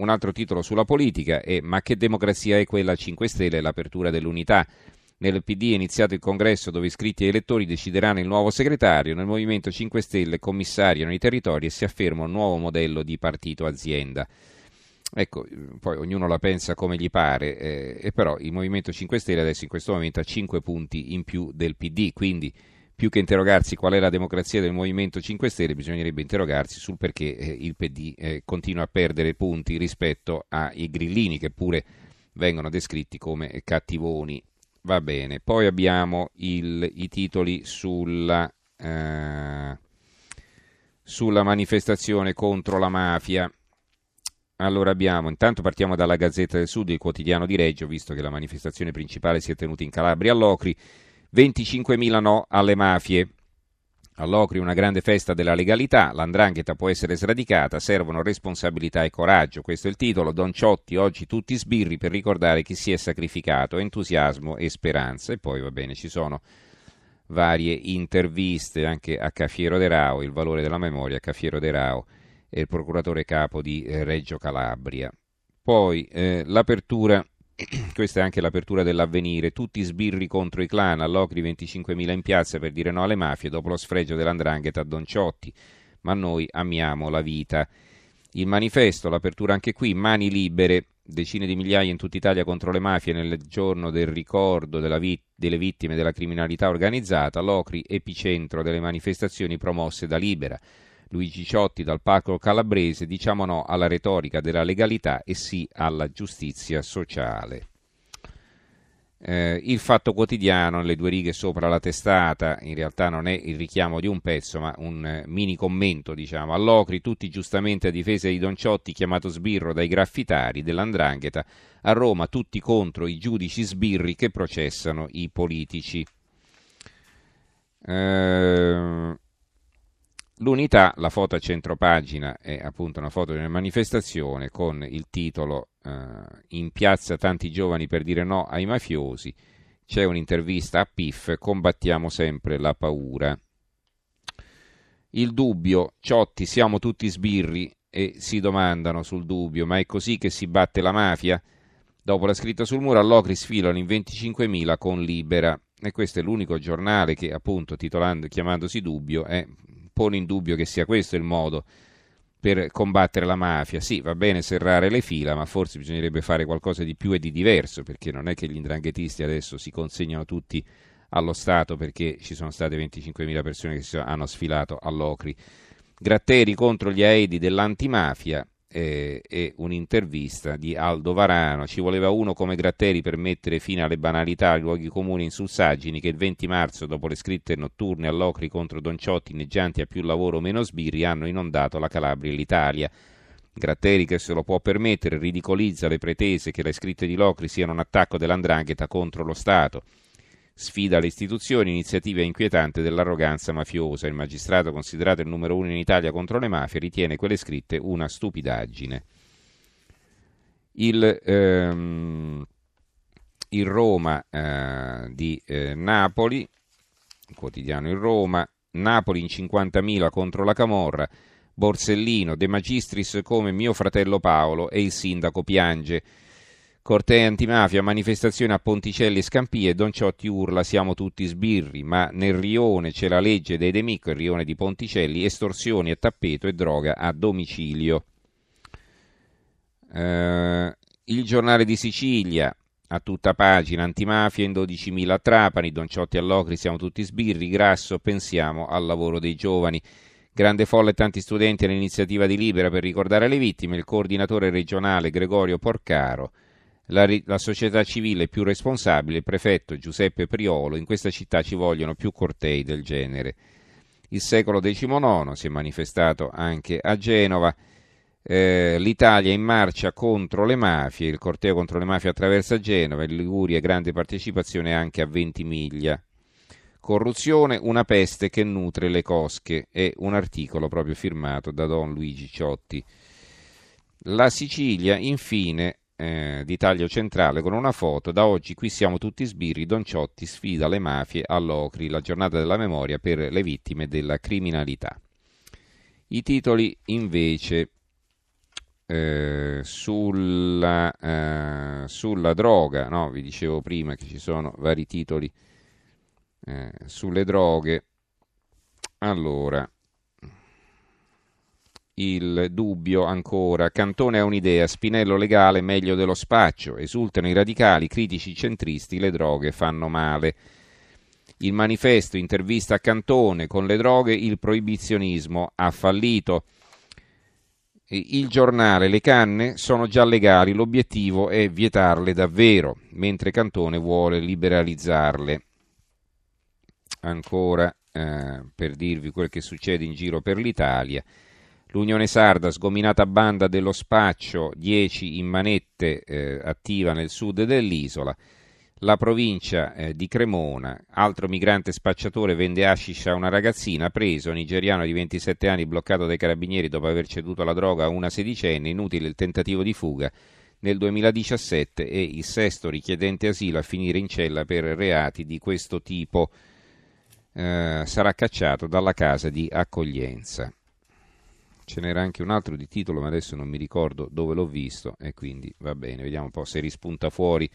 un altro titolo sulla politica è Ma che democrazia è quella 5 Stelle? L'apertura dell'unità. Nel PD è iniziato il congresso dove iscritti e elettori decideranno il nuovo segretario. Nel Movimento 5 Stelle commissariano i territori e si afferma un nuovo modello di partito azienda. Ecco, poi ognuno la pensa come gli pare, eh, e però il Movimento 5 Stelle adesso in questo momento ha 5 punti in più del PD, quindi più che interrogarsi qual è la democrazia del Movimento 5 Stelle, bisognerebbe interrogarsi sul perché eh, il PD eh, continua a perdere punti rispetto ai grillini che pure vengono descritti come cattivoni. Va bene, poi abbiamo il, i titoli sulla, eh, sulla manifestazione contro la mafia. Allora abbiamo, intanto partiamo dalla Gazzetta del Sud, il quotidiano di Reggio, visto che la manifestazione principale si è tenuta in Calabria all'Ocri, 25.000 no alle mafie. All'Ocri una grande festa della legalità, l'andrangheta può essere sradicata, servono responsabilità e coraggio. Questo è il titolo. Don Ciotti, oggi tutti sbirri per ricordare chi si è sacrificato, entusiasmo e speranza. E poi va bene, ci sono varie interviste anche a Cafiero De Rao, il valore della memoria, Cafiero De Rao è il procuratore capo di eh, Reggio Calabria. Poi eh, l'apertura, questa è anche l'apertura dell'avvenire, tutti sbirri contro i clan, all'Ocri 25.000 in piazza per dire no alle mafie dopo lo sfregio dell'andrangheta a Don Ciotti, ma noi amiamo la vita. Il manifesto, l'apertura anche qui, mani libere, decine di migliaia in tutta Italia contro le mafie nel giorno del ricordo vit- delle vittime della criminalità organizzata, l'Ocri epicentro delle manifestazioni promosse da Libera. Luigi Ciotti dal Parco Calabrese, diciamo no alla retorica della legalità e sì alla giustizia sociale. Eh, il fatto quotidiano, le due righe sopra la testata, in realtà non è il richiamo di un pezzo, ma un eh, mini commento, diciamo. All'Ocri, tutti giustamente a difesa di Don Ciotti, chiamato sbirro dai graffitari dell'Andrangheta. A Roma, tutti contro i giudici sbirri che processano i politici. Eh, L'unità, la foto a centropagina, è appunto una foto di una manifestazione con il titolo eh, In piazza tanti giovani per dire no ai mafiosi. C'è un'intervista a PIF, combattiamo sempre la paura. Il dubbio, Ciotti, siamo tutti sbirri e si domandano sul dubbio, ma è così che si batte la mafia? Dopo la scritta sul muro, all'Ocri sfilano in 25.000 con Libera. E questo è l'unico giornale che, appunto, chiamandosi Dubbio, è pone in dubbio che sia questo il modo per combattere la mafia. Sì, va bene serrare le fila, ma forse bisognerebbe fare qualcosa di più e di diverso, perché non è che gli indranghetisti adesso si consegnano tutti allo Stato perché ci sono state 25.000 persone che hanno sfilato all'Ocri. Gratteri contro gli aedi dell'antimafia eh, e un'intervista di Aldo Varano. Ci voleva uno come Gratteri per mettere fine alle banalità, ai luoghi comuni insulsaggini che il 20 marzo, dopo le scritte notturne all'Ocri contro Don Ciotti, inneggianti a più lavoro meno sbirri, hanno inondato la Calabria e l'Italia. Gratteri, che se lo può permettere, ridicolizza le pretese che le scritte di Locri siano un attacco dell'andrangheta contro lo Stato sfida le istituzioni, iniziativa inquietante dell'arroganza mafiosa. Il magistrato, considerato il numero uno in Italia contro le mafie, ritiene quelle scritte una stupidaggine. Il, ehm, il Roma eh, di eh, Napoli, quotidiano il Roma, Napoli in 50.000 contro la Camorra, Borsellino, De Magistris come mio fratello Paolo e il sindaco piange. Cortei antimafia, manifestazione a Ponticelli e Scampie, Don Ciotti urla siamo tutti sbirri, ma nel rione c'è la legge dei Demico, il rione di Ponticelli, estorsioni a tappeto e droga a domicilio. Eh, il giornale di Sicilia, a tutta pagina, antimafia in 12.000 a Trapani, Don Ciotti all'Ocri, siamo tutti sbirri, grasso, pensiamo al lavoro dei giovani. Grande folla e tanti studenti all'iniziativa di Libera per ricordare le vittime, il coordinatore regionale Gregorio Porcaro la, la, società civile più responsabile, il prefetto Giuseppe Priolo, in questa città ci vogliono più cortei del genere. Il secolo XIX si è manifestato anche a Genova. Eh, L'Italia in marcia contro le mafie, il corteo contro le mafie attraversa Genova, in Liguria grande partecipazione anche a Ventimiglia. Corruzione, una peste che nutre le cosche, è un articolo proprio firmato da Don Luigi Ciotti. La Sicilia, infine, eh, di taglio centrale con una foto. Da oggi qui siamo tutti sbirri. Don Ciotti sfida le mafie all'Ocri, la giornata della memoria per le vittime della criminalità. I titoli invece eh, sulla, eh, sulla, droga, no? vi dicevo prima che ci sono vari titoli eh, sulle droghe. Allora, il dubbio ancora. Cantone ha un'idea, Spinello legale meglio dello spaccio. Esultano i radicali, critici centristi, le droghe fanno male. Il manifesto intervista a Cantone con le droghe, il proibizionismo ha fallito. Il giornale, le canne sono già legali, l'obiettivo è vietarle davvero, mentre Cantone vuole liberalizzarle. Ancora eh, per dirvi quel che succede in giro per l'Italia. L'Unione Sarda, sgominata banda dello spaccio, 10 in manette, eh, attiva nel sud dell'isola. La provincia eh, di Cremona, altro migrante spacciatore vende hashish a una ragazzina, preso, nigeriano di 27 anni, bloccato dai carabinieri dopo aver ceduto la droga a una sedicenne, inutile il tentativo di fuga. Nel 2017 e il sesto richiedente asilo a finire in cella per reati di questo tipo. Eh, sarà cacciato dalla casa di accoglienza ce n'era anche un altro di titolo, ma adesso non mi ricordo dove l'ho visto e quindi va bene, vediamo un po' se rispunta fuori.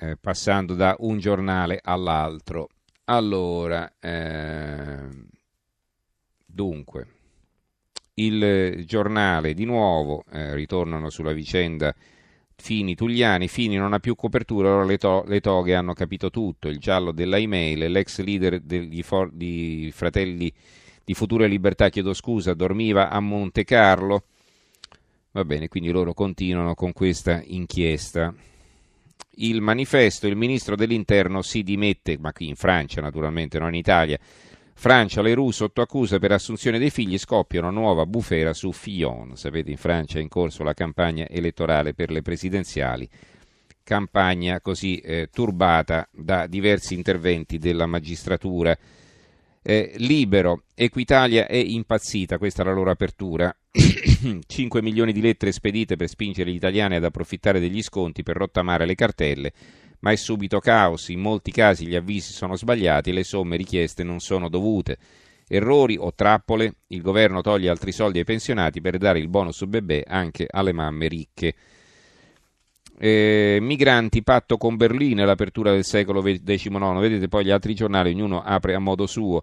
Eh, passando da un giornale all'altro. Allora, eh, dunque, il giornale di nuovo, eh, ritornano sulla vicenda Fini Tugliani, Fini non ha più copertura, ora le, to- le toghe hanno capito tutto, il giallo della email, l'ex leader degli for- di Fratelli di Futura Libertà, chiedo scusa, dormiva a Monte Carlo. Va bene, quindi loro continuano con questa inchiesta. Il manifesto, il ministro dell'interno si dimette, ma qui in Francia naturalmente, non in Italia. Francia, Leroux sotto accusa per assunzione dei figli, scoppia una nuova bufera su Fillon. Sapete, in Francia è in corso la campagna elettorale per le presidenziali, campagna così eh, turbata da diversi interventi della magistratura eh, libero, Equitalia è impazzita, questa è la loro apertura. 5 milioni di lettere spedite per spingere gli italiani ad approfittare degli sconti per rottamare le cartelle, ma è subito caos, in molti casi gli avvisi sono sbagliati e le somme richieste non sono dovute. Errori o trappole, il governo toglie altri soldi ai pensionati per dare il bonus bebè anche alle mamme ricche. Eh, migranti, patto con Berlino, l'apertura del secolo XIX. Vedete poi gli altri giornali, ognuno apre a modo suo.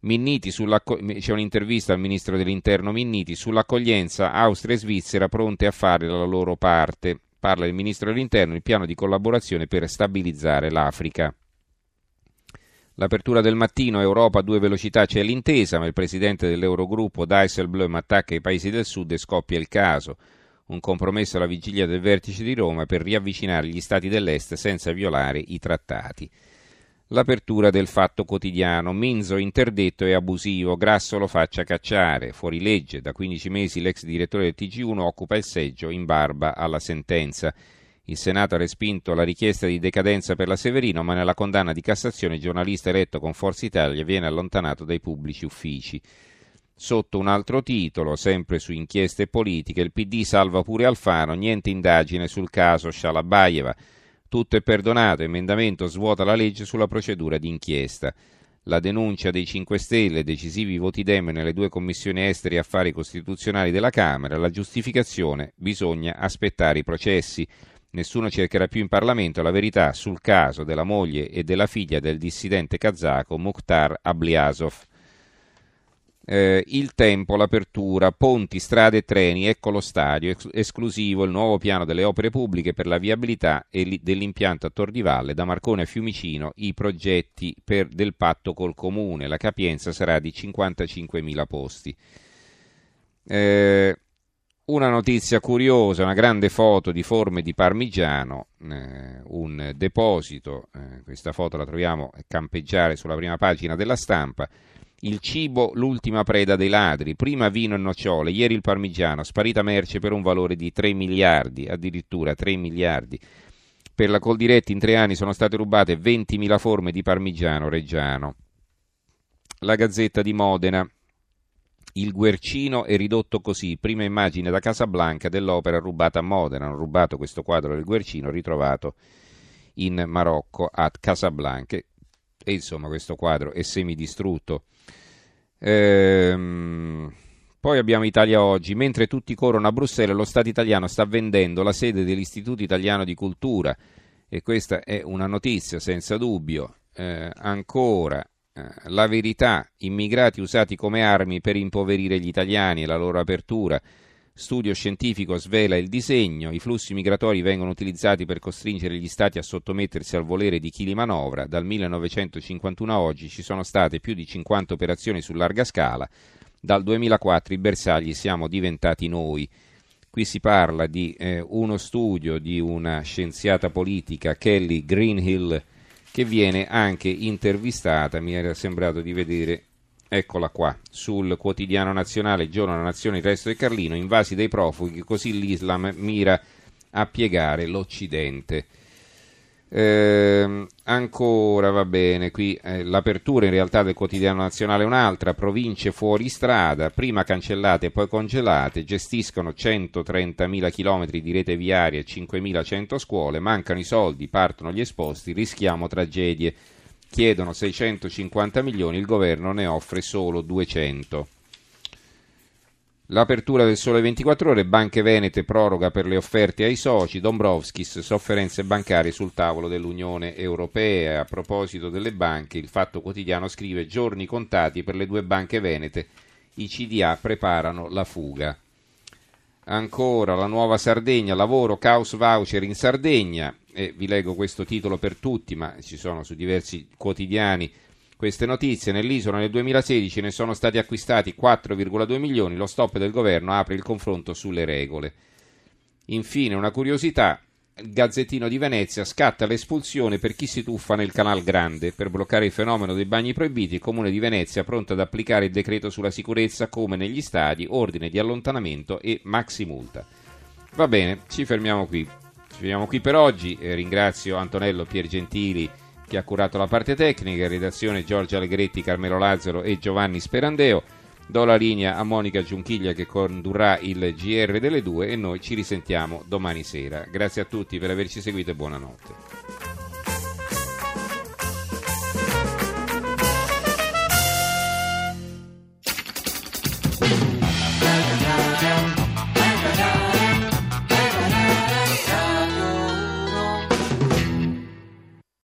Minniti c'è un'intervista al ministro dell'interno Minniti sull'accoglienza Austria e Svizzera pronte a fare la loro parte. Parla il ministro dell'interno, il piano di collaborazione per stabilizzare l'Africa. L'apertura del mattino, Europa a due velocità, c'è l'intesa, ma il presidente dell'Eurogruppo Dijsselbloem attacca i paesi del sud e scoppia il caso un compromesso alla vigilia del vertice di Roma per riavvicinare gli stati dell'Est senza violare i trattati. L'apertura del fatto quotidiano, Minzo interdetto e abusivo, Grasso lo faccia cacciare, fuori legge, da 15 mesi l'ex direttore del TG1 occupa il seggio in barba alla sentenza. Il Senato ha respinto la richiesta di decadenza per la Severino, ma nella condanna di Cassazione il giornalista eletto con Forza Italia viene allontanato dai pubblici uffici. Sotto un altro titolo, sempre su inchieste politiche, il PD salva pure Alfano, niente indagine sul caso Shalabayeva. Tutto è perdonato, emendamento svuota la legge sulla procedura di inchiesta. La denuncia dei 5 Stelle, decisivi voti dem nelle due commissioni esteri e affari costituzionali della Camera, la giustificazione, bisogna aspettare i processi. Nessuno cercherà più in Parlamento la verità sul caso della moglie e della figlia del dissidente kazako Mukhtar Abliasov eh, il tempo, l'apertura, ponti, strade e treni, ecco lo stadio, es- esclusivo il nuovo piano delle opere pubbliche per la viabilità e li- dell'impianto a Tor di Valle, da Marcone a Fiumicino, i progetti per, del patto col comune, la capienza sarà di 55.000 posti. Eh, una notizia curiosa, una grande foto di forme di parmigiano, eh, un deposito, eh, questa foto la troviamo campeggiare sulla prima pagina della stampa, il cibo, l'ultima preda dei ladri, prima vino e nocciole, ieri il parmigiano, sparita merce per un valore di 3 miliardi, addirittura 3 miliardi. Per la Coldiretti in tre anni sono state rubate 20.000 forme di parmigiano reggiano. La Gazzetta di Modena. Il Guercino è ridotto così, prima immagine da Casablanca dell'opera rubata a Modena. Hanno rubato questo quadro del Guercino ritrovato in Marocco a Casablanca. E insomma questo quadro è semidistrutto. Ehm, Poi abbiamo Italia Oggi. Mentre tutti corrono a Bruxelles, lo Stato italiano sta vendendo la sede dell'Istituto Italiano di Cultura. E questa è una notizia, senza dubbio. Eh, ancora, eh, la verità, immigrati usati come armi per impoverire gli italiani e la loro apertura. Studio scientifico svela il disegno, i flussi migratori vengono utilizzati per costringere gli stati a sottomettersi al volere di chi li manovra. Dal 1951 a oggi ci sono state più di 50 operazioni su larga scala dal 2004 i bersagli siamo diventati noi. Qui si parla di eh, uno studio di una scienziata politica, Kelly Greenhill, che viene anche intervistata, mi era sembrato di vedere, eccola qua, sul quotidiano nazionale Giorno Nazione il resto del Carlino, invasi dai profughi, così l'Islam mira a piegare l'Occidente. Eh, ancora va bene, qui eh, l'apertura in realtà del quotidiano nazionale è un'altra, province fuori strada, prima cancellate e poi congelate, gestiscono 130.000 km di rete viaria e 5.100 scuole, mancano i soldi, partono gli esposti, rischiamo tragedie, chiedono 650 milioni, il governo ne offre solo 200. L'apertura del Sole 24 Ore, Banche Venete proroga per le offerte ai soci, Dombrovskis, sofferenze bancarie sul tavolo dell'Unione Europea. A proposito delle banche, il Fatto Quotidiano scrive giorni contati per le due banche venete, i CDA preparano la fuga. Ancora la nuova Sardegna, lavoro, caos voucher in Sardegna, e vi leggo questo titolo per tutti, ma ci sono su diversi quotidiani queste notizie. Nell'isola nel 2016 ne sono stati acquistati 4,2 milioni, lo stop del governo apre il confronto sulle regole. Infine una curiosità, Gazzettino di Venezia scatta l'espulsione per chi si tuffa nel Canal Grande. Per bloccare il fenomeno dei bagni proibiti, il Comune di Venezia è pronto ad applicare il decreto sulla sicurezza come negli stadi, ordine di allontanamento e maxi multa. Va bene, ci fermiamo qui. Ci fermiamo qui per oggi. Eh, ringrazio Antonello Piergentili che ha curato la parte tecnica, redazione Giorgio Allegretti, Carmelo Lazzaro e Giovanni Sperandeo. Do la linea a Monica Giunchiglia che condurrà il GR delle due e noi ci risentiamo domani sera. Grazie a tutti per averci seguito e buonanotte.